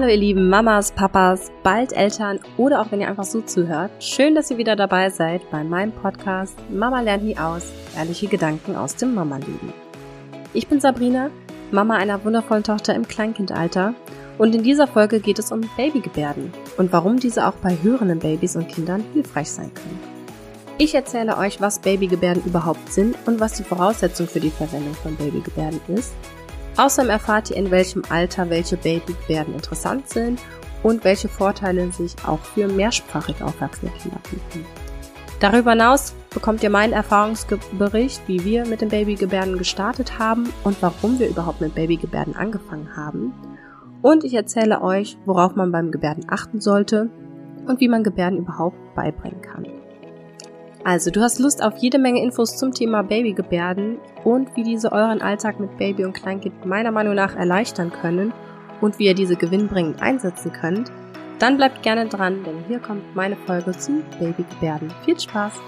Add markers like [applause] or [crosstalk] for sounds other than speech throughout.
Hallo ihr lieben Mamas, Papas, bald Eltern oder auch wenn ihr einfach so zuhört. Schön, dass ihr wieder dabei seid bei meinem Podcast Mama lernt nie aus. Ehrliche Gedanken aus dem Mama-Leben. Ich bin Sabrina, Mama einer wundervollen Tochter im Kleinkindalter und in dieser Folge geht es um Babygebärden und warum diese auch bei hörenden Babys und Kindern hilfreich sein können. Ich erzähle euch, was Babygebärden überhaupt sind und was die Voraussetzung für die Verwendung von Babygebärden ist Außerdem erfahrt ihr, in welchem Alter welche Babygebärden interessant sind und welche Vorteile sich auch für mehrsprachig aufwachsende Kinder bieten. Darüber hinaus bekommt ihr meinen Erfahrungsbericht, wie wir mit den Babygebärden gestartet haben und warum wir überhaupt mit Babygebärden angefangen haben. Und ich erzähle euch, worauf man beim Gebärden achten sollte und wie man Gebärden überhaupt beibringen kann. Also, du hast Lust auf jede Menge Infos zum Thema Babygebärden und wie diese euren Alltag mit Baby und Kleinkind meiner Meinung nach erleichtern können und wie ihr diese gewinnbringend einsetzen könnt, dann bleibt gerne dran, denn hier kommt meine Folge zu Babygebärden. Viel Spaß!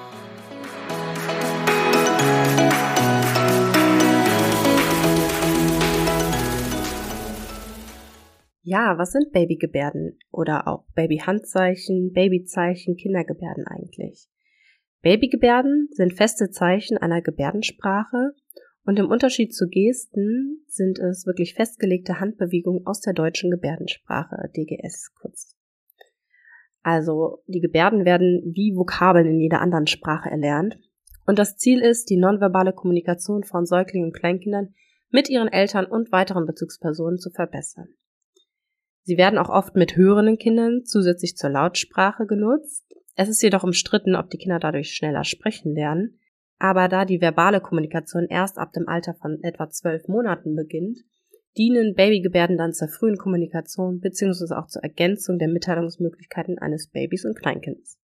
Ja, was sind Babygebärden oder auch Babyhandzeichen, Babyzeichen, Kindergebärden eigentlich? Babygebärden sind feste Zeichen einer Gebärdensprache und im Unterschied zu Gesten sind es wirklich festgelegte Handbewegungen aus der deutschen Gebärdensprache, DGS kurz. Also die Gebärden werden wie Vokabeln in jeder anderen Sprache erlernt und das Ziel ist, die nonverbale Kommunikation von Säuglingen und Kleinkindern mit ihren Eltern und weiteren Bezugspersonen zu verbessern. Sie werden auch oft mit hörenden Kindern zusätzlich zur Lautsprache genutzt es ist jedoch umstritten, ob die Kinder dadurch schneller sprechen lernen, aber da die verbale Kommunikation erst ab dem Alter von etwa zwölf Monaten beginnt, dienen Babygebärden dann zur frühen Kommunikation bzw. auch zur Ergänzung der Mitteilungsmöglichkeiten eines Babys und Kleinkinds.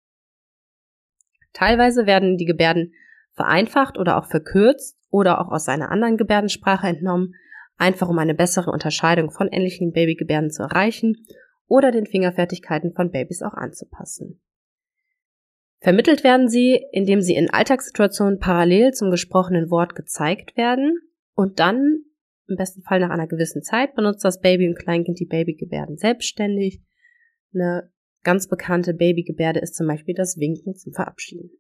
Teilweise werden die Gebärden vereinfacht oder auch verkürzt oder auch aus einer anderen Gebärdensprache entnommen, einfach um eine bessere Unterscheidung von ähnlichen Babygebärden zu erreichen oder den Fingerfertigkeiten von Babys auch anzupassen. Vermittelt werden sie, indem sie in Alltagssituationen parallel zum gesprochenen Wort gezeigt werden und dann, im besten Fall nach einer gewissen Zeit, benutzt das Baby und Kleinkind die Babygebärden selbstständig. Eine ganz bekannte Babygebärde ist zum Beispiel das Winken zum Verabschieden.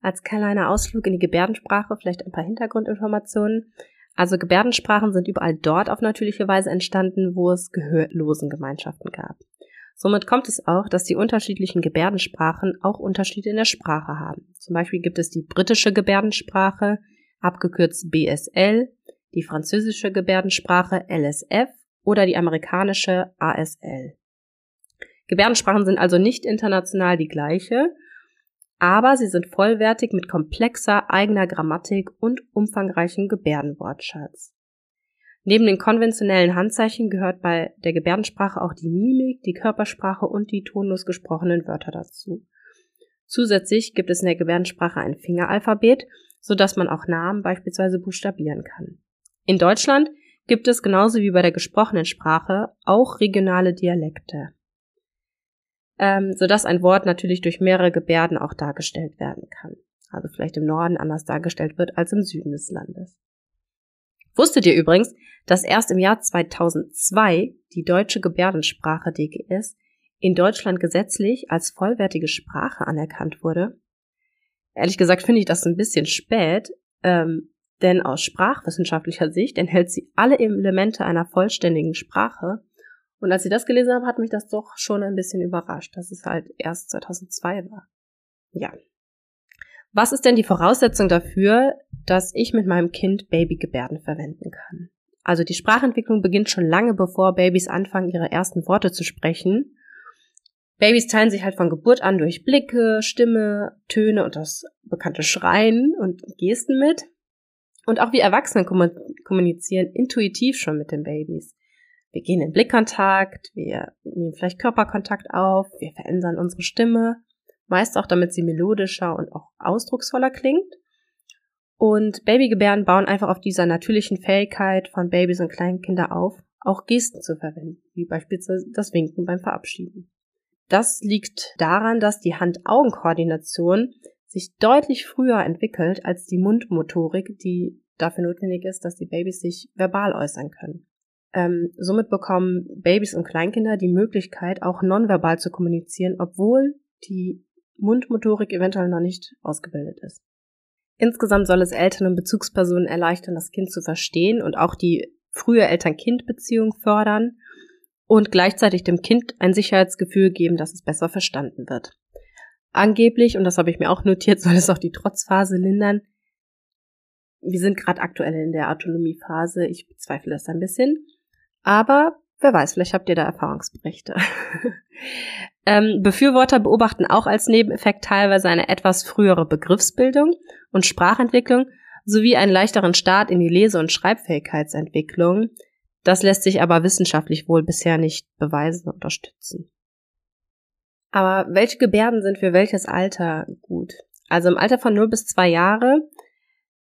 Als kleiner Ausflug in die Gebärdensprache vielleicht ein paar Hintergrundinformationen. Also Gebärdensprachen sind überall dort auf natürliche Weise entstanden, wo es Gehörlosengemeinschaften gab. Somit kommt es auch, dass die unterschiedlichen Gebärdensprachen auch Unterschiede in der Sprache haben. Zum Beispiel gibt es die britische Gebärdensprache, abgekürzt BSL, die französische Gebärdensprache LSF oder die amerikanische ASL. Gebärdensprachen sind also nicht international die gleiche, aber sie sind vollwertig mit komplexer eigener Grammatik und umfangreichem Gebärdenwortschatz. Neben den konventionellen Handzeichen gehört bei der Gebärdensprache auch die Mimik, die Körpersprache und die tonlos gesprochenen Wörter dazu. Zusätzlich gibt es in der Gebärdensprache ein Fingeralphabet, so dass man auch Namen beispielsweise buchstabieren kann. In Deutschland gibt es genauso wie bei der gesprochenen Sprache auch regionale Dialekte, ähm, sodass ein Wort natürlich durch mehrere Gebärden auch dargestellt werden kann. Also vielleicht im Norden anders dargestellt wird als im Süden des Landes. Wusstet ihr übrigens, dass erst im Jahr 2002 die deutsche Gebärdensprache DGS in Deutschland gesetzlich als vollwertige Sprache anerkannt wurde? Ehrlich gesagt finde ich das ein bisschen spät, ähm, denn aus sprachwissenschaftlicher Sicht enthält sie alle Elemente einer vollständigen Sprache. Und als ich das gelesen habe, hat mich das doch schon ein bisschen überrascht, dass es halt erst 2002 war. Ja, was ist denn die Voraussetzung dafür, dass ich mit meinem Kind Babygebärden verwenden kann? Also die Sprachentwicklung beginnt schon lange bevor Babys anfangen, ihre ersten Worte zu sprechen. Babys teilen sich halt von Geburt an durch Blicke, Stimme, Töne und das bekannte Schreien und Gesten mit. Und auch wir Erwachsene kommunizieren intuitiv schon mit den Babys. Wir gehen in Blickkontakt, wir nehmen vielleicht Körperkontakt auf, wir verändern unsere Stimme meist auch damit sie melodischer und auch ausdrucksvoller klingt. Und Babygebären bauen einfach auf dieser natürlichen Fähigkeit von Babys und Kleinkinder auf, auch Gesten zu verwenden, wie beispielsweise das Winken beim Verabschieden. Das liegt daran, dass die Hand-Augen-Koordination sich deutlich früher entwickelt als die Mundmotorik, die dafür notwendig ist, dass die Babys sich verbal äußern können. Ähm, somit bekommen Babys und Kleinkinder die Möglichkeit, auch nonverbal zu kommunizieren, obwohl die Mundmotorik eventuell noch nicht ausgebildet ist. Insgesamt soll es Eltern und Bezugspersonen erleichtern, das Kind zu verstehen und auch die frühe Eltern-Kind-Beziehung fördern und gleichzeitig dem Kind ein Sicherheitsgefühl geben, dass es besser verstanden wird. Angeblich, und das habe ich mir auch notiert, [laughs] soll es auch die Trotzphase lindern. Wir sind gerade aktuell in der Autonomiephase. Ich bezweifle das ein bisschen. Aber wer weiß, vielleicht habt ihr da Erfahrungsberichte. [laughs] ähm, Befürworter beobachten auch als Nebeneffekt teilweise eine etwas frühere Begriffsbildung und Sprachentwicklung sowie einen leichteren Start in die Lese- und Schreibfähigkeitsentwicklung. Das lässt sich aber wissenschaftlich wohl bisher nicht beweisen und unterstützen. Aber welche Gebärden sind für welches Alter gut? Also im Alter von 0 bis 2 Jahre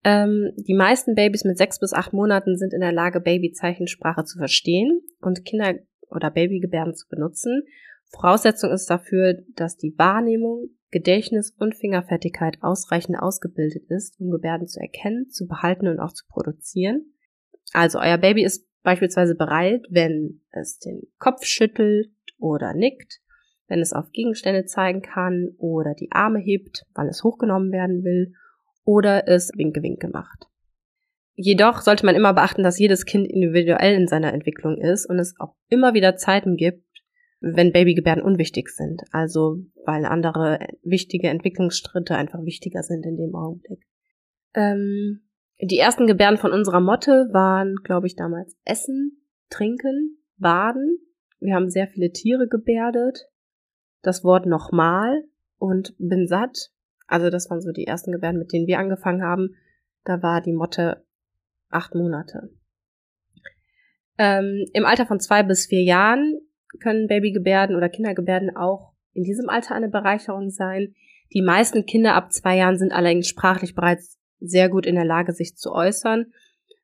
ähm, die meisten Babys mit sechs bis acht Monaten sind in der Lage, Babyzeichensprache zu verstehen und Kinder- oder Babygebärden zu benutzen. Voraussetzung ist dafür, dass die Wahrnehmung, Gedächtnis und Fingerfertigkeit ausreichend ausgebildet ist, um Gebärden zu erkennen, zu behalten und auch zu produzieren. Also euer Baby ist beispielsweise bereit, wenn es den Kopf schüttelt oder nickt, wenn es auf Gegenstände zeigen kann oder die Arme hebt, weil es hochgenommen werden will oder es Winke-Winke macht. Jedoch sollte man immer beachten, dass jedes Kind individuell in seiner Entwicklung ist und es auch immer wieder Zeiten gibt, wenn Babygebärden unwichtig sind. Also weil andere wichtige Entwicklungsschritte einfach wichtiger sind in dem Augenblick. Ähm, die ersten Gebärden von unserer Motte waren, glaube ich, damals Essen, Trinken, Baden. Wir haben sehr viele Tiere gebärdet. Das Wort nochmal und bin satt also das waren so die ersten Gebärden, mit denen wir angefangen haben. Da war die Motte acht Monate. Ähm, Im Alter von zwei bis vier Jahren können Babygebärden oder Kindergebärden auch in diesem Alter eine Bereicherung sein. Die meisten Kinder ab zwei Jahren sind allerdings sprachlich bereits sehr gut in der Lage, sich zu äußern,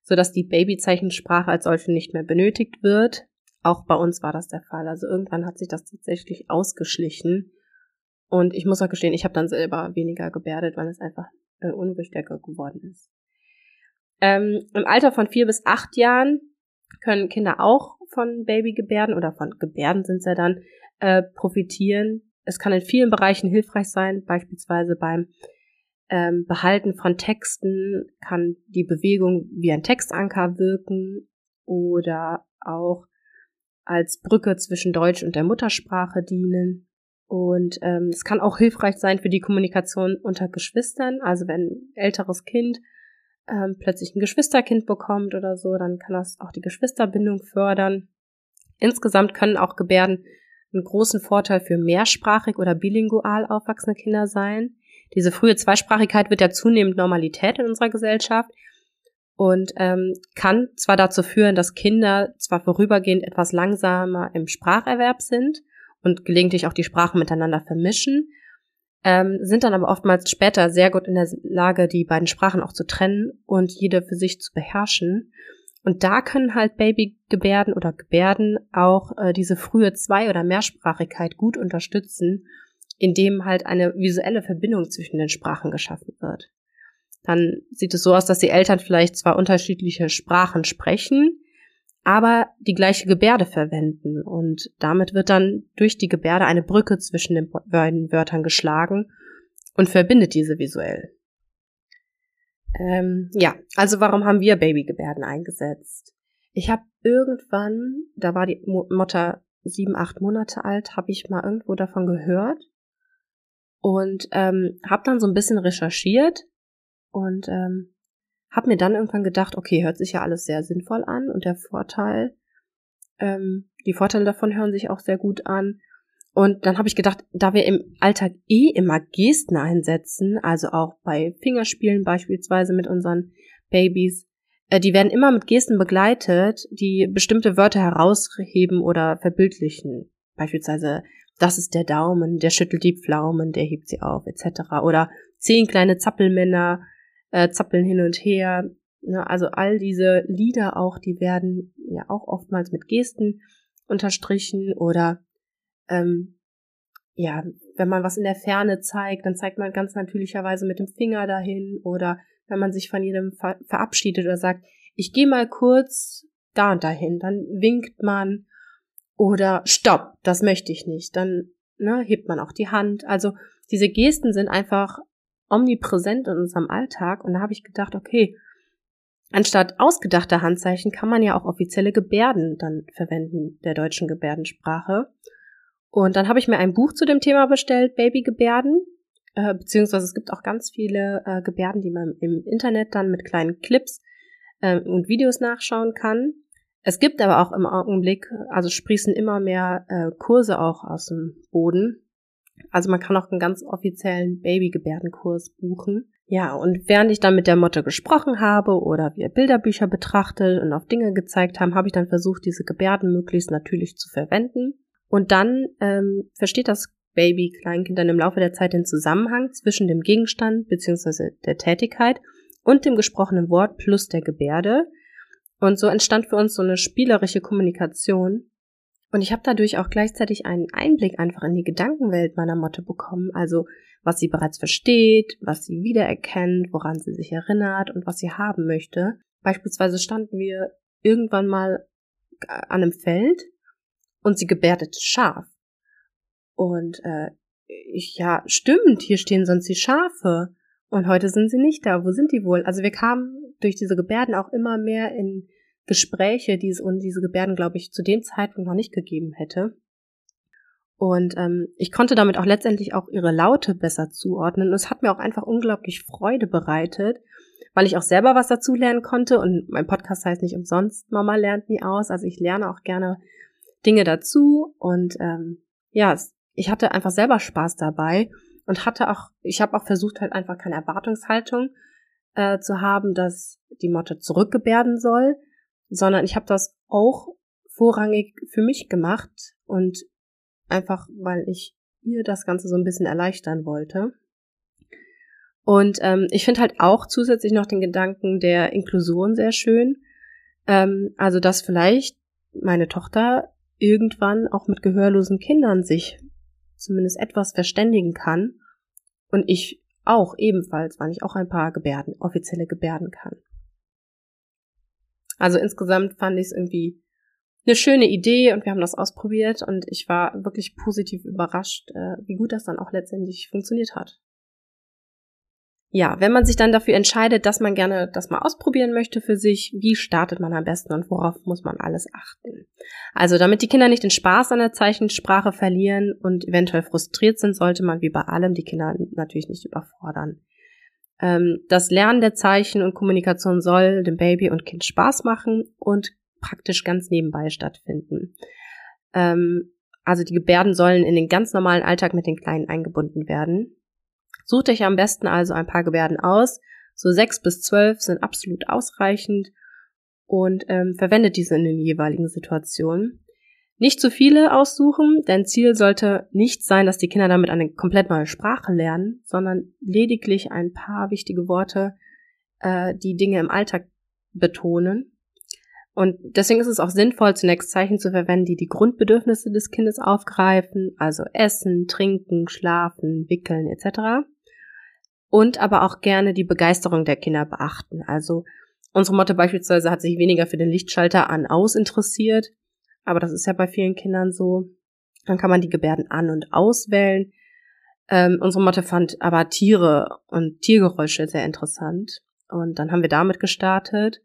sodass die Babyzeichensprache als solche nicht mehr benötigt wird. Auch bei uns war das der Fall. Also irgendwann hat sich das tatsächlich ausgeschlichen. Und ich muss auch gestehen, ich habe dann selber weniger gebärdet, weil es einfach äh, unwichtiger geworden ist. Ähm, Im Alter von vier bis acht Jahren können Kinder auch von Babygebärden oder von Gebärden sind sie dann äh, profitieren. Es kann in vielen Bereichen hilfreich sein, beispielsweise beim ähm, Behalten von Texten kann die Bewegung wie ein Textanker wirken oder auch als Brücke zwischen Deutsch und der Muttersprache dienen. Und ähm, es kann auch hilfreich sein für die Kommunikation unter Geschwistern. Also wenn ein älteres Kind ähm, plötzlich ein Geschwisterkind bekommt oder so, dann kann das auch die Geschwisterbindung fördern. Insgesamt können auch Gebärden einen großen Vorteil für mehrsprachig oder bilingual aufwachsende Kinder sein. Diese frühe Zweisprachigkeit wird ja zunehmend Normalität in unserer Gesellschaft und ähm, kann zwar dazu führen, dass Kinder zwar vorübergehend etwas langsamer im Spracherwerb sind, und gelegentlich auch die Sprachen miteinander vermischen, ähm, sind dann aber oftmals später sehr gut in der Lage, die beiden Sprachen auch zu trennen und jede für sich zu beherrschen. Und da können halt Babygebärden oder Gebärden auch äh, diese frühe Zwei- oder Mehrsprachigkeit gut unterstützen, indem halt eine visuelle Verbindung zwischen den Sprachen geschaffen wird. Dann sieht es so aus, dass die Eltern vielleicht zwar unterschiedliche Sprachen sprechen, aber die gleiche Gebärde verwenden. Und damit wird dann durch die Gebärde eine Brücke zwischen den beiden Wörtern geschlagen und verbindet diese visuell. Ähm, ja, also warum haben wir Babygebärden eingesetzt? Ich habe irgendwann, da war die Mutter sieben, acht Monate alt, habe ich mal irgendwo davon gehört und ähm, habe dann so ein bisschen recherchiert und ähm, hab mir dann irgendwann gedacht, okay, hört sich ja alles sehr sinnvoll an und der Vorteil, ähm, die Vorteile davon hören sich auch sehr gut an. Und dann habe ich gedacht, da wir im Alltag eh immer Gesten einsetzen, also auch bei Fingerspielen beispielsweise mit unseren Babys, äh, die werden immer mit Gesten begleitet, die bestimmte Wörter herausheben oder verbildlichen. Beispielsweise, das ist der Daumen, der schüttelt die Pflaumen, der hebt sie auf, etc. Oder zehn kleine Zappelmänner, äh, zappeln hin und her. Ne? Also all diese Lieder auch, die werden ja auch oftmals mit Gesten unterstrichen oder ähm, ja, wenn man was in der Ferne zeigt, dann zeigt man ganz natürlicherweise mit dem Finger dahin oder wenn man sich von jedem ver verabschiedet oder sagt, ich gehe mal kurz da und dahin. Dann winkt man oder stopp, das möchte ich nicht. Dann ne, hebt man auch die Hand. Also diese Gesten sind einfach omnipräsent in unserem Alltag. Und da habe ich gedacht, okay, anstatt ausgedachter Handzeichen kann man ja auch offizielle Gebärden dann verwenden der deutschen Gebärdensprache. Und dann habe ich mir ein Buch zu dem Thema bestellt, Babygebärden. Äh, beziehungsweise es gibt auch ganz viele äh, Gebärden, die man im Internet dann mit kleinen Clips äh, und Videos nachschauen kann. Es gibt aber auch im Augenblick, also sprießen immer mehr äh, Kurse auch aus dem Boden. Also man kann auch einen ganz offiziellen Babygebärdenkurs buchen. Ja, und während ich dann mit der Motte gesprochen habe oder wir Bilderbücher betrachtet und auf Dinge gezeigt haben, habe ich dann versucht, diese Gebärden möglichst natürlich zu verwenden. Und dann ähm, versteht das Baby, Kleinkind dann im Laufe der Zeit den Zusammenhang zwischen dem Gegenstand bzw. der Tätigkeit und dem gesprochenen Wort plus der Gebärde. Und so entstand für uns so eine spielerische Kommunikation. Und ich habe dadurch auch gleichzeitig einen Einblick einfach in die Gedankenwelt meiner Motte bekommen. Also was sie bereits versteht, was sie wiedererkennt, woran sie sich erinnert und was sie haben möchte. Beispielsweise standen wir irgendwann mal an einem Feld und sie gebärdete scharf. Und äh, ich, ja, stimmt, hier stehen sonst die Schafe. Und heute sind sie nicht da. Wo sind die wohl? Also wir kamen durch diese Gebärden auch immer mehr in Gespräche, die es und diese Gebärden, glaube ich, zu dem Zeitpunkt noch nicht gegeben hätte. Und ähm, ich konnte damit auch letztendlich auch ihre Laute besser zuordnen. Und es hat mir auch einfach unglaublich Freude bereitet, weil ich auch selber was dazu lernen konnte. Und mein Podcast heißt nicht umsonst, Mama lernt nie aus. Also ich lerne auch gerne Dinge dazu. Und ähm, ja, ich hatte einfach selber Spaß dabei und hatte auch, ich habe auch versucht, halt einfach keine Erwartungshaltung äh, zu haben, dass die Motte zurückgebärden soll, sondern ich habe das auch vorrangig für mich gemacht und einfach, weil ich ihr das Ganze so ein bisschen erleichtern wollte. Und ähm, ich finde halt auch zusätzlich noch den Gedanken der Inklusion sehr schön. Ähm, also, dass vielleicht meine Tochter irgendwann auch mit gehörlosen Kindern sich zumindest etwas verständigen kann und ich auch ebenfalls, weil ich auch ein paar Gebärden, offizielle Gebärden kann. Also insgesamt fand ich es irgendwie eine schöne Idee und wir haben das ausprobiert und ich war wirklich positiv überrascht, äh, wie gut das dann auch letztendlich funktioniert hat ja, wenn man sich dann dafür entscheidet, dass man gerne das mal ausprobieren möchte für sich, wie startet man am besten und worauf muss man alles achten? Also, damit die Kinder nicht den Spaß an der Zeichensprache verlieren und eventuell frustriert sind, sollte man wie bei allem die Kinder natürlich nicht überfordern. Ähm, das Lernen der Zeichen und Kommunikation soll dem Baby und Kind Spaß machen und praktisch ganz nebenbei stattfinden. Ähm, also die Gebärden sollen in den ganz normalen Alltag mit den Kleinen eingebunden werden. Sucht euch am besten also ein paar Gebärden aus. So sechs bis zwölf sind absolut ausreichend und ähm, verwendet diese in den jeweiligen Situationen. Nicht zu viele aussuchen, denn Ziel sollte nicht sein, dass die Kinder damit eine komplett neue Sprache lernen, sondern lediglich ein paar wichtige Worte, äh, die Dinge im Alltag betonen. Und deswegen ist es auch sinnvoll, zunächst Zeichen zu verwenden, die die Grundbedürfnisse des Kindes aufgreifen, also Essen, Trinken, Schlafen, Wickeln etc und aber auch gerne die Begeisterung der Kinder beachten. Also unsere Motte beispielsweise hat sich weniger für den Lichtschalter an aus interessiert, aber das ist ja bei vielen Kindern so. Dann kann man die Gebärden an und auswählen. Ähm, unsere Motte fand aber Tiere und Tiergeräusche sehr interessant und dann haben wir damit gestartet.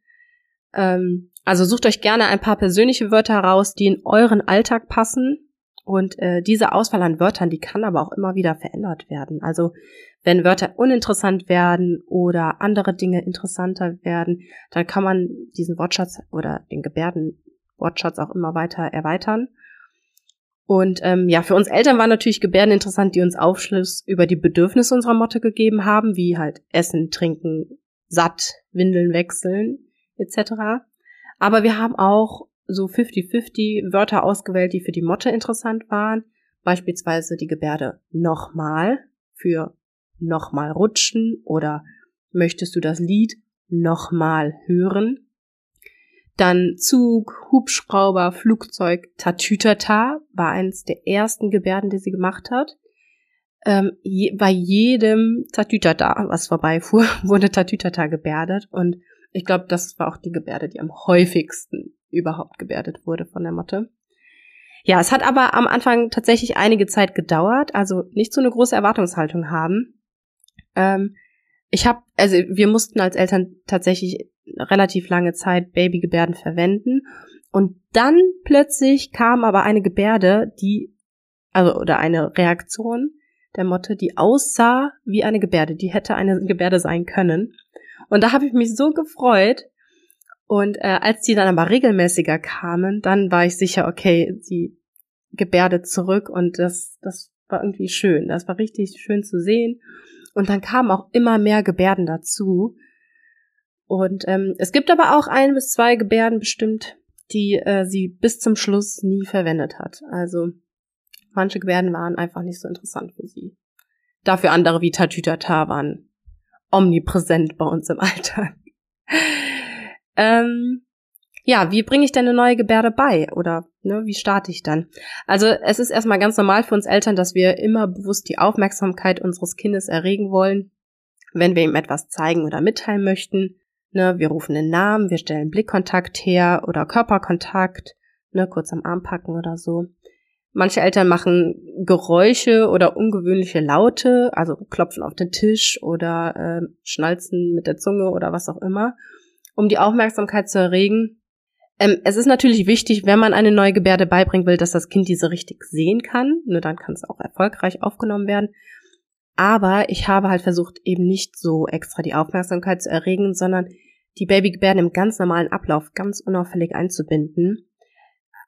Ähm, also sucht euch gerne ein paar persönliche Wörter heraus, die in euren Alltag passen. Und äh, diese Auswahl an Wörtern, die kann aber auch immer wieder verändert werden. Also wenn Wörter uninteressant werden oder andere Dinge interessanter werden, dann kann man diesen Wortschatz oder den Gebärden Wortschatz auch immer weiter erweitern. Und ähm, ja, für uns Eltern waren natürlich Gebärden interessant, die uns Aufschluss über die Bedürfnisse unserer Motte gegeben haben, wie halt Essen, Trinken, satt, Windeln wechseln etc. Aber wir haben auch so 50-50 Wörter ausgewählt, die für die Motte interessant waren. Beispielsweise die Gebärde nochmal für nochmal rutschen oder möchtest du das Lied nochmal hören? Dann Zug, Hubschrauber, Flugzeug, Tatütata war eins der ersten Gebärden, die sie gemacht hat. Ähm, je, bei jedem Tatütata, was vorbeifuhr, [laughs] wurde Tatütata gebärdet und ich glaube, das war auch die Gebärde, die am häufigsten überhaupt gebärdet wurde von der Motte. Ja, es hat aber am Anfang tatsächlich einige Zeit gedauert, also nicht so eine große Erwartungshaltung haben. Ähm, ich habe, also wir mussten als Eltern tatsächlich relativ lange Zeit Babygebärden verwenden und dann plötzlich kam aber eine Gebärde, die, also oder eine Reaktion der Motte, die aussah wie eine Gebärde, die hätte eine Gebärde sein können. Und da habe ich mich so gefreut. Und äh, als die dann aber regelmäßiger kamen, dann war ich sicher, okay, sie gebärdet zurück und das, das war irgendwie schön. Das war richtig schön zu sehen. Und dann kamen auch immer mehr Gebärden dazu. Und ähm, es gibt aber auch ein bis zwei Gebärden bestimmt, die äh, sie bis zum Schluss nie verwendet hat. Also manche Gebärden waren einfach nicht so interessant für sie. Dafür andere wie Tatütata waren omnipräsent bei uns im Alltag. [laughs] ähm, ja, wie bringe ich denn eine neue Gebärde bei? Oder ne, wie starte ich dann? Also es ist erstmal ganz normal für uns Eltern, dass wir immer bewusst die Aufmerksamkeit unseres Kindes erregen wollen, wenn wir ihm etwas zeigen oder mitteilen möchten. Ne, wir rufen den Namen, wir stellen Blickkontakt her oder Körperkontakt, ne, kurz am Arm packen oder so. Manche Eltern machen Geräusche oder ungewöhnliche Laute, also klopfen auf den Tisch oder äh, schnalzen mit der Zunge oder was auch immer, um die Aufmerksamkeit zu erregen ähm, es ist natürlich wichtig, wenn man eine neue Gebärde beibringen will, dass das Kind diese richtig sehen kann. Nur dann kann es auch erfolgreich aufgenommen werden. Aber ich habe halt versucht, eben nicht so extra die Aufmerksamkeit zu erregen, sondern die Babygebärden im ganz normalen Ablauf ganz unauffällig einzubinden.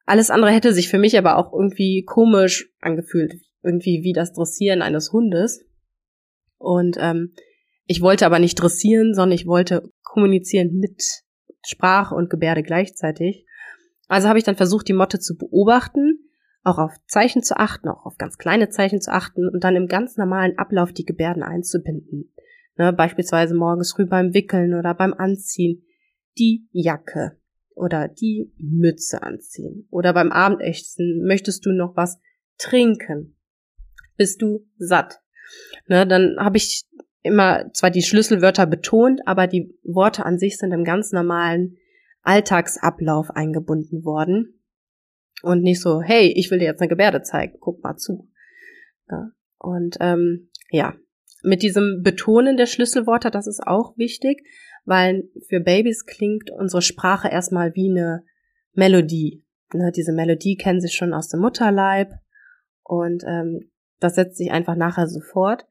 Alles andere hätte sich für mich aber auch irgendwie komisch angefühlt, irgendwie wie das Dressieren eines Hundes. Und ähm, ich wollte aber nicht dressieren, sondern ich wollte kommunizieren mit Sprache und Gebärde gleichzeitig. Also habe ich dann versucht, die Motte zu beobachten, auch auf Zeichen zu achten, auch auf ganz kleine Zeichen zu achten und dann im ganz normalen Ablauf die Gebärden einzubinden. Ne, beispielsweise morgens früh beim Wickeln oder beim Anziehen die Jacke oder die Mütze anziehen. Oder beim Abendessen möchtest du noch was trinken? Bist du satt? Ne, dann habe ich immer zwar die Schlüsselwörter betont, aber die Worte an sich sind im ganz normalen Alltagsablauf eingebunden worden. Und nicht so, hey, ich will dir jetzt eine Gebärde zeigen, guck mal zu. Ja. Und ähm, ja, mit diesem Betonen der Schlüsselworte, das ist auch wichtig, weil für Babys klingt unsere Sprache erstmal wie eine Melodie. Ne, diese Melodie kennen sie schon aus dem Mutterleib und ähm, das setzt sich einfach nachher sofort.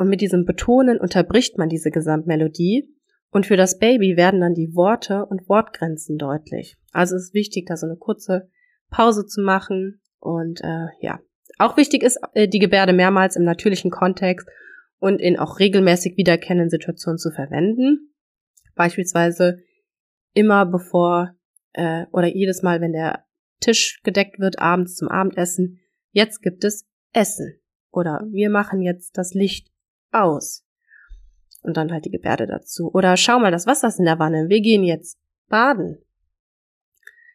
Und mit diesem Betonen unterbricht man diese Gesamtmelodie und für das Baby werden dann die Worte und Wortgrenzen deutlich. Also ist wichtig, da so eine kurze Pause zu machen und äh, ja. Auch wichtig ist, äh, die Gebärde mehrmals im natürlichen Kontext und in auch regelmäßig wiederkehrenden Situationen zu verwenden. Beispielsweise immer bevor äh, oder jedes Mal, wenn der Tisch gedeckt wird, abends zum Abendessen, jetzt gibt es Essen. Oder wir machen jetzt das Licht aus. Und dann halt die Gebärde dazu. Oder schau mal, das Wasser ist in der Wanne. Wir gehen jetzt baden.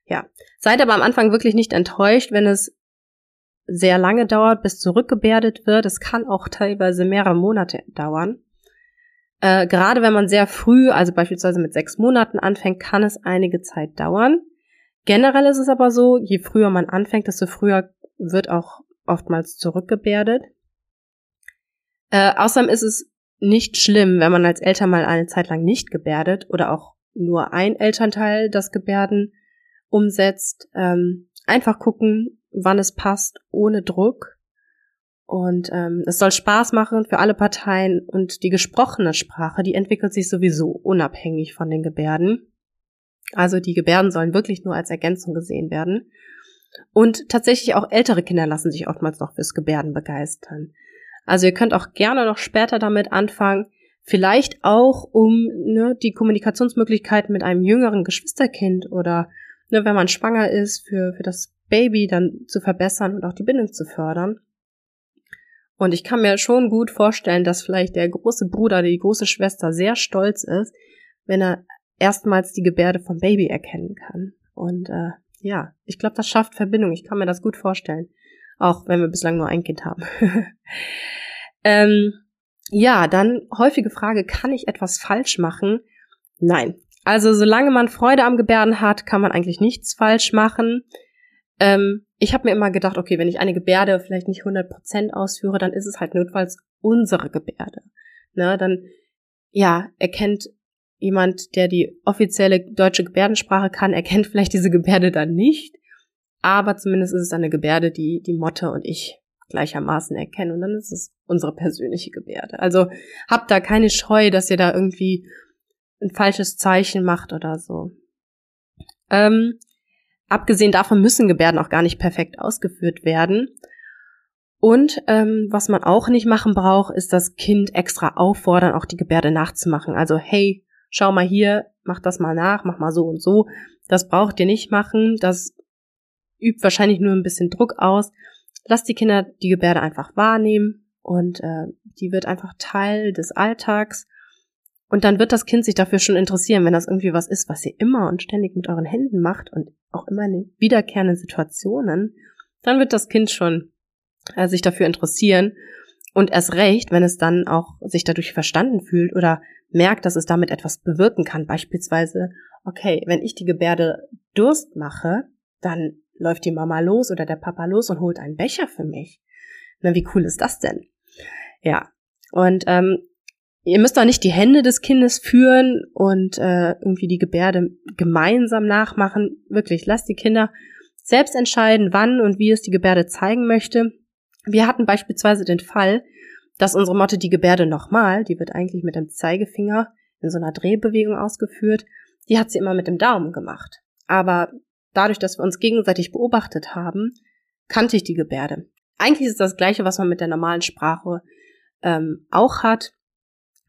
Ja. Seid aber am Anfang wirklich nicht enttäuscht, wenn es sehr lange dauert, bis zurückgebärdet wird. Es kann auch teilweise mehrere Monate dauern. Äh, gerade wenn man sehr früh, also beispielsweise mit sechs Monaten anfängt, kann es einige Zeit dauern. Generell ist es aber so, je früher man anfängt, desto früher wird auch oftmals zurückgebärdet. Äh, außerdem ist es nicht schlimm, wenn man als Eltern mal eine Zeit lang nicht gebärdet oder auch nur ein Elternteil das Gebärden umsetzt. Ähm, einfach gucken, wann es passt, ohne Druck. Und ähm, es soll Spaß machen für alle Parteien und die gesprochene Sprache, die entwickelt sich sowieso unabhängig von den Gebärden. Also die Gebärden sollen wirklich nur als Ergänzung gesehen werden. Und tatsächlich auch ältere Kinder lassen sich oftmals noch fürs Gebärden begeistern. Also ihr könnt auch gerne noch später damit anfangen, vielleicht auch um ne, die Kommunikationsmöglichkeiten mit einem jüngeren Geschwisterkind oder ne, wenn man schwanger ist, für, für das Baby dann zu verbessern und auch die Bindung zu fördern. Und ich kann mir schon gut vorstellen, dass vielleicht der große Bruder, die große Schwester sehr stolz ist, wenn er erstmals die Gebärde vom Baby erkennen kann. Und äh, ja, ich glaube, das schafft Verbindung. Ich kann mir das gut vorstellen. Auch wenn wir bislang nur ein Kind haben. [laughs] ähm, ja, dann häufige Frage, kann ich etwas falsch machen? Nein. Also solange man Freude am Gebärden hat, kann man eigentlich nichts falsch machen. Ähm, ich habe mir immer gedacht, okay, wenn ich eine Gebärde vielleicht nicht 100% ausführe, dann ist es halt notfalls unsere Gebärde. Ne, dann ja, erkennt jemand, der die offizielle deutsche Gebärdensprache kann, erkennt vielleicht diese Gebärde dann nicht. Aber zumindest ist es eine Gebärde, die die Motte und ich gleichermaßen erkennen. Und dann ist es unsere persönliche Gebärde. Also habt da keine Scheu, dass ihr da irgendwie ein falsches Zeichen macht oder so. Ähm, abgesehen davon müssen Gebärden auch gar nicht perfekt ausgeführt werden. Und ähm, was man auch nicht machen braucht, ist das Kind extra auffordern, auch die Gebärde nachzumachen. Also hey, schau mal hier, mach das mal nach, mach mal so und so. Das braucht ihr nicht machen. Das übt wahrscheinlich nur ein bisschen Druck aus. Lasst die Kinder die Gebärde einfach wahrnehmen und äh, die wird einfach Teil des Alltags. Und dann wird das Kind sich dafür schon interessieren, wenn das irgendwie was ist, was ihr immer und ständig mit euren Händen macht und auch immer in wiederkehrenden Situationen, dann wird das Kind schon äh, sich dafür interessieren und erst recht, wenn es dann auch sich dadurch verstanden fühlt oder merkt, dass es damit etwas bewirken kann. Beispielsweise, okay, wenn ich die Gebärde Durst mache, dann läuft die Mama los oder der Papa los und holt einen Becher für mich. Na, wie cool ist das denn? Ja. Und ähm, ihr müsst auch nicht die Hände des Kindes führen und äh, irgendwie die Gebärde gemeinsam nachmachen. Wirklich, lasst die Kinder selbst entscheiden, wann und wie es die Gebärde zeigen möchte. Wir hatten beispielsweise den Fall, dass unsere Motte die Gebärde nochmal, die wird eigentlich mit dem Zeigefinger in so einer Drehbewegung ausgeführt, die hat sie immer mit dem Daumen gemacht. Aber dadurch, dass wir uns gegenseitig beobachtet haben, kannte ich die Gebärde. Eigentlich ist das Gleiche, was man mit der normalen Sprache ähm, auch hat.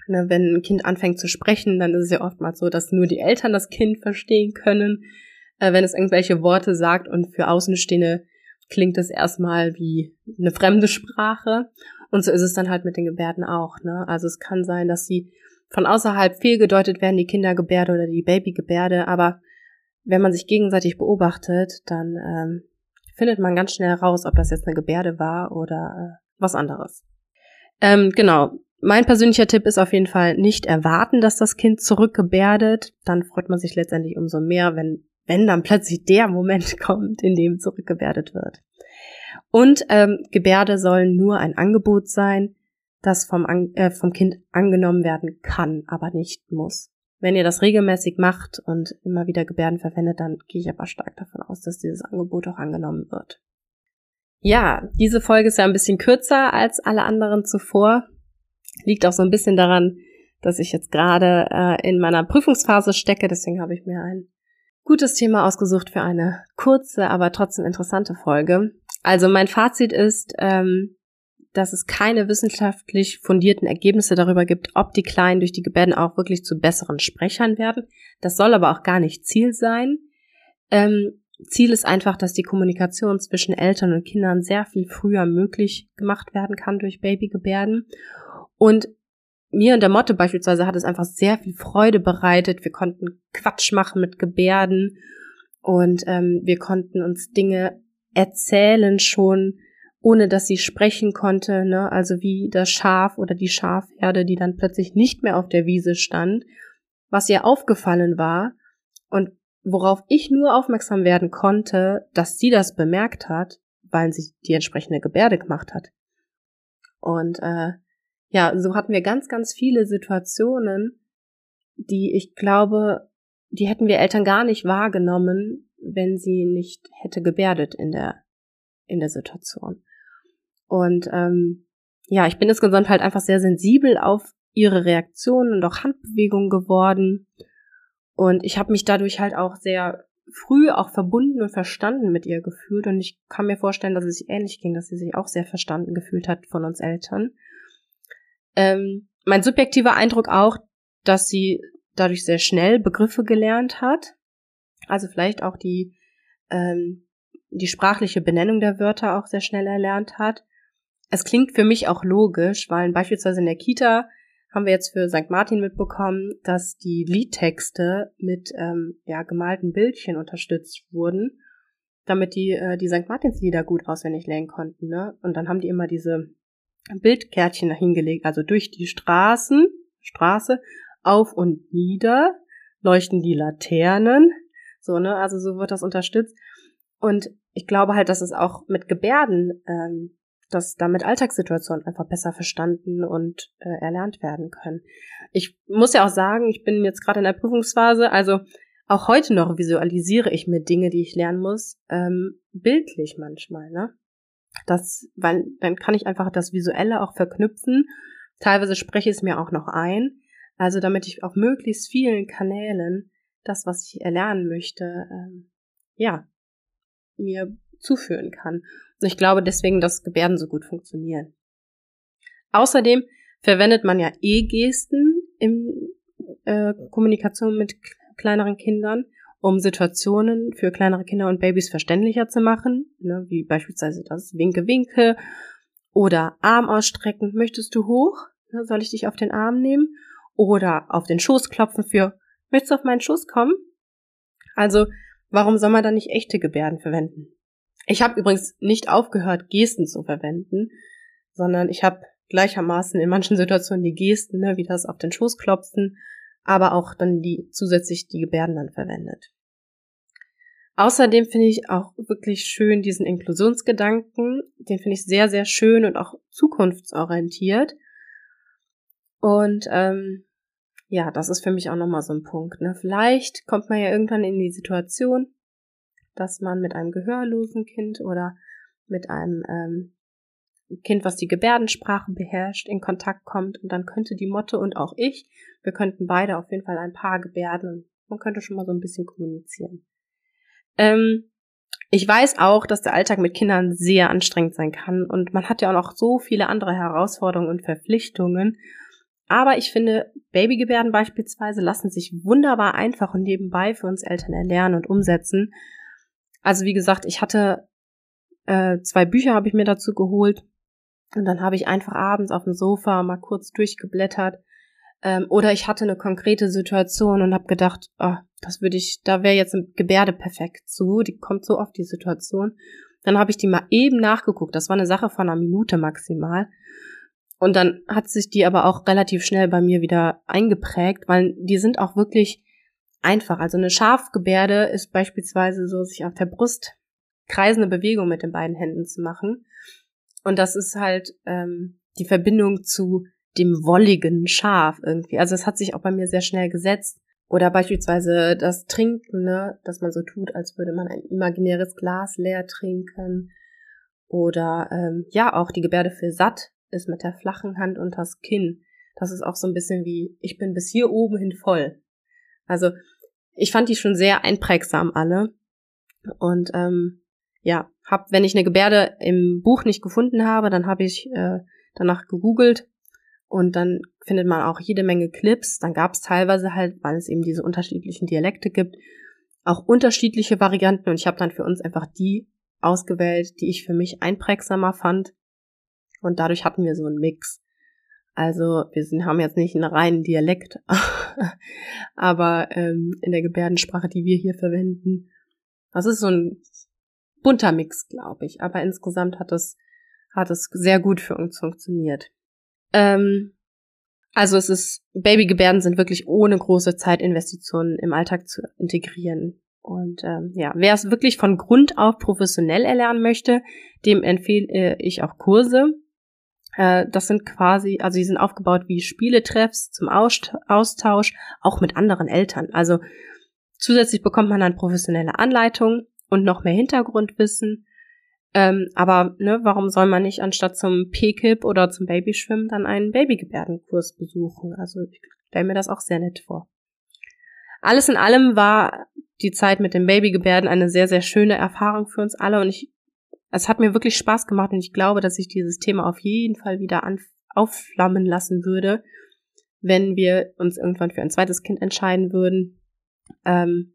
Ne, wenn ein Kind anfängt zu sprechen, dann ist es ja oftmals so, dass nur die Eltern das Kind verstehen können. Äh, wenn es irgendwelche Worte sagt und für Außenstehende klingt es erstmal wie eine fremde Sprache. Und so ist es dann halt mit den Gebärden auch. Ne? Also es kann sein, dass sie von außerhalb fehlgedeutet werden, die Kindergebärde oder die Babygebärde, aber wenn man sich gegenseitig beobachtet, dann ähm, findet man ganz schnell raus, ob das jetzt eine Gebärde war oder äh, was anderes. Ähm, genau. Mein persönlicher Tipp ist auf jeden Fall nicht erwarten, dass das Kind zurückgebärdet. Dann freut man sich letztendlich umso mehr, wenn wenn dann plötzlich der Moment [laughs] kommt, in dem zurückgebärdet wird. Und ähm, Gebärde sollen nur ein Angebot sein, das vom, äh, vom Kind angenommen werden kann, aber nicht muss. Wenn ihr das regelmäßig macht und immer wieder Gebärden verwendet, dann gehe ich aber stark davon aus, dass dieses Angebot auch angenommen wird. Ja, diese Folge ist ja ein bisschen kürzer als alle anderen zuvor. Liegt auch so ein bisschen daran, dass ich jetzt gerade äh, in meiner Prüfungsphase stecke. Deswegen habe ich mir ein gutes Thema ausgesucht für eine kurze, aber trotzdem interessante Folge. Also mein Fazit ist, ähm, dass es keine wissenschaftlich fundierten Ergebnisse darüber gibt, ob die Kleinen durch die Gebärden auch wirklich zu besseren Sprechern werden. Das soll aber auch gar nicht Ziel sein. Ähm, Ziel ist einfach, dass die Kommunikation zwischen Eltern und Kindern sehr viel früher möglich gemacht werden kann durch Babygebärden. Und mir und der Motte beispielsweise hat es einfach sehr viel Freude bereitet. Wir konnten Quatsch machen mit Gebärden und ähm, wir konnten uns Dinge erzählen schon, ohne dass sie sprechen konnte, ne? Also wie das Schaf oder die Schafherde, die dann plötzlich nicht mehr auf der Wiese stand, was ihr aufgefallen war und worauf ich nur aufmerksam werden konnte, dass sie das bemerkt hat, weil sie die entsprechende Gebärde gemacht hat. Und äh, ja, so hatten wir ganz, ganz viele Situationen, die ich glaube, die hätten wir Eltern gar nicht wahrgenommen, wenn sie nicht hätte gebärdet in der, in der Situation. Und ähm, ja, ich bin insgesamt halt einfach sehr sensibel auf ihre Reaktionen und auch Handbewegungen geworden. Und ich habe mich dadurch halt auch sehr früh auch verbunden und verstanden mit ihr gefühlt. Und ich kann mir vorstellen, dass es sich ähnlich ging, dass sie sich auch sehr verstanden gefühlt hat von uns Eltern. Ähm, mein subjektiver Eindruck auch, dass sie dadurch sehr schnell Begriffe gelernt hat. Also vielleicht auch die, ähm, die sprachliche Benennung der Wörter auch sehr schnell erlernt hat. Es klingt für mich auch logisch, weil beispielsweise in der Kita haben wir jetzt für St. Martin mitbekommen, dass die Liedtexte mit ähm, ja, gemalten Bildchen unterstützt wurden, damit die äh, die St. Martins Lieder gut auswendig lernen konnten. Ne? Und dann haben die immer diese Bildkärtchen dahingelegt, also durch die Straßen, Straße, auf und nieder, leuchten die Laternen. So, ne? Also so wird das unterstützt. Und ich glaube halt, dass es auch mit Gebärden, ähm, dass damit Alltagssituationen einfach besser verstanden und äh, erlernt werden können. Ich muss ja auch sagen, ich bin jetzt gerade in der Prüfungsphase, also auch heute noch visualisiere ich mir Dinge, die ich lernen muss, ähm, bildlich manchmal, ne? Das, weil dann kann ich einfach das Visuelle auch verknüpfen. Teilweise spreche ich es mir auch noch ein. Also damit ich auf möglichst vielen Kanälen das, was ich erlernen möchte, ähm, ja, mir zuführen kann. Und ich glaube deswegen, dass Gebärden so gut funktionieren. Außerdem verwendet man ja E-Gesten in äh, Kommunikation mit kleineren Kindern, um Situationen für kleinere Kinder und Babys verständlicher zu machen, ne, wie beispielsweise das Winke-Winke oder Arm ausstrecken. Möchtest du hoch? Ne, soll ich dich auf den Arm nehmen? Oder auf den Schoß klopfen für, möchtest du auf meinen Schoß kommen? Also, warum soll man da nicht echte Gebärden verwenden? Ich habe übrigens nicht aufgehört, Gesten zu verwenden, sondern ich habe gleichermaßen in manchen Situationen die Gesten, ne, wie das auf den Schoß klopfen, aber auch dann die zusätzlich die Gebärden dann verwendet. Außerdem finde ich auch wirklich schön diesen Inklusionsgedanken. Den finde ich sehr, sehr schön und auch zukunftsorientiert. Und ähm, ja, das ist für mich auch nochmal so ein Punkt. Ne? Vielleicht kommt man ja irgendwann in die Situation, dass man mit einem gehörlosen Kind oder mit einem ähm, Kind, was die Gebärdensprache beherrscht, in Kontakt kommt und dann könnte die Motte und auch ich, wir könnten beide auf jeden Fall ein paar Gebärden man könnte schon mal so ein bisschen kommunizieren. Ähm, ich weiß auch, dass der Alltag mit Kindern sehr anstrengend sein kann und man hat ja auch noch so viele andere Herausforderungen und Verpflichtungen. Aber ich finde, Babygebärden beispielsweise lassen sich wunderbar einfach und nebenbei für uns Eltern erlernen und umsetzen. Also wie gesagt, ich hatte äh, zwei Bücher habe ich mir dazu geholt und dann habe ich einfach abends auf dem Sofa mal kurz durchgeblättert. Ähm, oder ich hatte eine konkrete Situation und habe gedacht, oh, das würde ich, da wäre jetzt eine Gebärde perfekt zu. Die kommt so oft die Situation. Dann habe ich die mal eben nachgeguckt. Das war eine Sache von einer Minute maximal. Und dann hat sich die aber auch relativ schnell bei mir wieder eingeprägt, weil die sind auch wirklich einfach. Also eine Schafgebärde ist beispielsweise so, sich auf der Brust kreisende Bewegung mit den beiden Händen zu machen. Und das ist halt ähm, die Verbindung zu dem wolligen Schaf irgendwie. Also es hat sich auch bei mir sehr schnell gesetzt. Oder beispielsweise das Trinken, ne, dass man so tut, als würde man ein imaginäres Glas leer trinken. Oder ähm, ja, auch die Gebärde für satt ist mit der flachen Hand und das Kinn. Das ist auch so ein bisschen wie, ich bin bis hier oben hin voll. Also ich fand die schon sehr einprägsam alle. Und ähm, ja, hab, wenn ich eine Gebärde im Buch nicht gefunden habe, dann habe ich äh, danach gegoogelt und dann findet man auch jede Menge Clips. Dann gab es teilweise halt, weil es eben diese unterschiedlichen Dialekte gibt, auch unterschiedliche Varianten und ich habe dann für uns einfach die ausgewählt, die ich für mich einprägsamer fand. Und dadurch hatten wir so einen Mix. Also wir sind, haben jetzt nicht einen reinen Dialekt, [laughs] aber ähm, in der Gebärdensprache, die wir hier verwenden, das ist so ein bunter Mix, glaube ich. Aber insgesamt hat es, hat es sehr gut für uns funktioniert. Ähm, also es ist, Babygebärden sind wirklich ohne große Zeitinvestitionen im Alltag zu integrieren. Und ähm, ja, wer es wirklich von Grund auf professionell erlernen möchte, dem empfehle ich auch Kurse. Äh, das sind quasi, also die sind aufgebaut wie Spieletreffs zum Austausch, auch mit anderen Eltern. Also zusätzlich bekommt man dann professionelle Anleitungen und noch mehr Hintergrundwissen. Ähm, aber ne, warum soll man nicht anstatt zum P-Kip oder zum Babyschwimmen dann einen Babygebärdenkurs besuchen? Also ich stelle mir das auch sehr nett vor. Alles in allem war die Zeit mit den Babygebärden eine sehr, sehr schöne Erfahrung für uns alle und ich, es hat mir wirklich Spaß gemacht und ich glaube, dass ich dieses Thema auf jeden Fall wieder an, aufflammen lassen würde, wenn wir uns irgendwann für ein zweites Kind entscheiden würden. Ähm,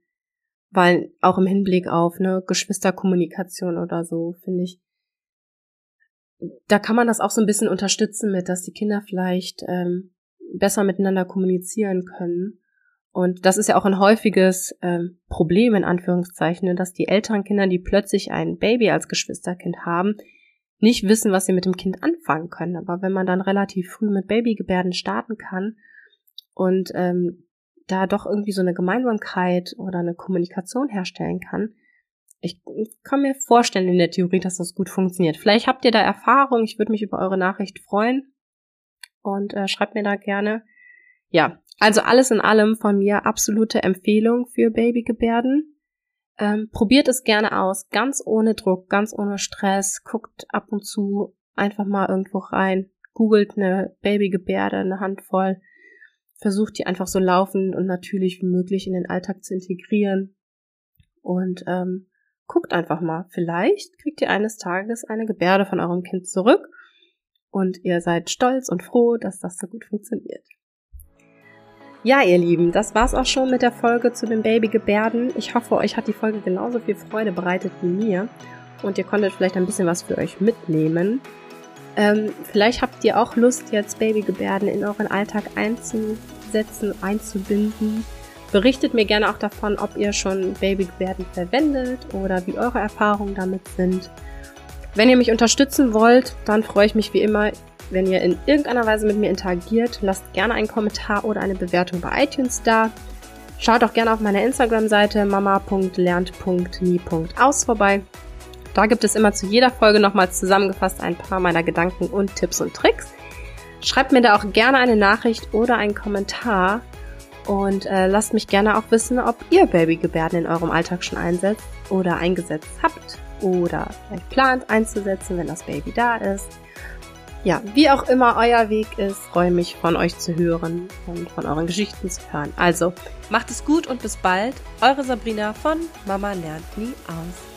weil auch im Hinblick auf ne, Geschwisterkommunikation oder so, finde ich, da kann man das auch so ein bisschen unterstützen mit, dass die Kinder vielleicht ähm, besser miteinander kommunizieren können. Und das ist ja auch ein häufiges ähm, Problem in Anführungszeichen, ne, dass die älteren Kinder, die plötzlich ein Baby als Geschwisterkind haben, nicht wissen, was sie mit dem Kind anfangen können. Aber wenn man dann relativ früh mit Babygebärden starten kann und ähm, da doch irgendwie so eine Gemeinsamkeit oder eine Kommunikation herstellen kann. Ich kann mir vorstellen in der Theorie, dass das gut funktioniert. Vielleicht habt ihr da Erfahrung. Ich würde mich über eure Nachricht freuen. Und äh, schreibt mir da gerne. Ja, also alles in allem von mir absolute Empfehlung für Babygebärden. Ähm, probiert es gerne aus, ganz ohne Druck, ganz ohne Stress. Guckt ab und zu einfach mal irgendwo rein. Googelt eine Babygebärde, eine Handvoll versucht die einfach so laufend und natürlich wie möglich in den Alltag zu integrieren. Und ähm, guckt einfach mal. Vielleicht kriegt ihr eines Tages eine Gebärde von eurem Kind zurück und ihr seid stolz und froh, dass das so gut funktioniert. Ja, ihr Lieben, das war's auch schon mit der Folge zu den Babygebärden. Ich hoffe, euch hat die Folge genauso viel Freude bereitet wie mir und ihr konntet vielleicht ein bisschen was für euch mitnehmen. Ähm, vielleicht habt ihr auch Lust, jetzt Babygebärden in euren Alltag einzusetzen, einzubinden. Berichtet mir gerne auch davon, ob ihr schon Babygebärden verwendet oder wie eure Erfahrungen damit sind. Wenn ihr mich unterstützen wollt, dann freue ich mich wie immer, wenn ihr in irgendeiner Weise mit mir interagiert. Lasst gerne einen Kommentar oder eine Bewertung bei iTunes da. Schaut auch gerne auf meiner Instagram-Seite mama.lernt.nie.aus vorbei. Da gibt es immer zu jeder Folge nochmals zusammengefasst ein paar meiner Gedanken und Tipps und Tricks. Schreibt mir da auch gerne eine Nachricht oder einen Kommentar und äh, lasst mich gerne auch wissen, ob ihr Babygebärden in eurem Alltag schon einsetzt oder eingesetzt habt oder vielleicht plant einzusetzen, wenn das Baby da ist. Ja, wie auch immer euer Weg ist, freue mich von euch zu hören und von euren Geschichten zu hören. Also, macht es gut und bis bald. Eure Sabrina von Mama lernt nie aus.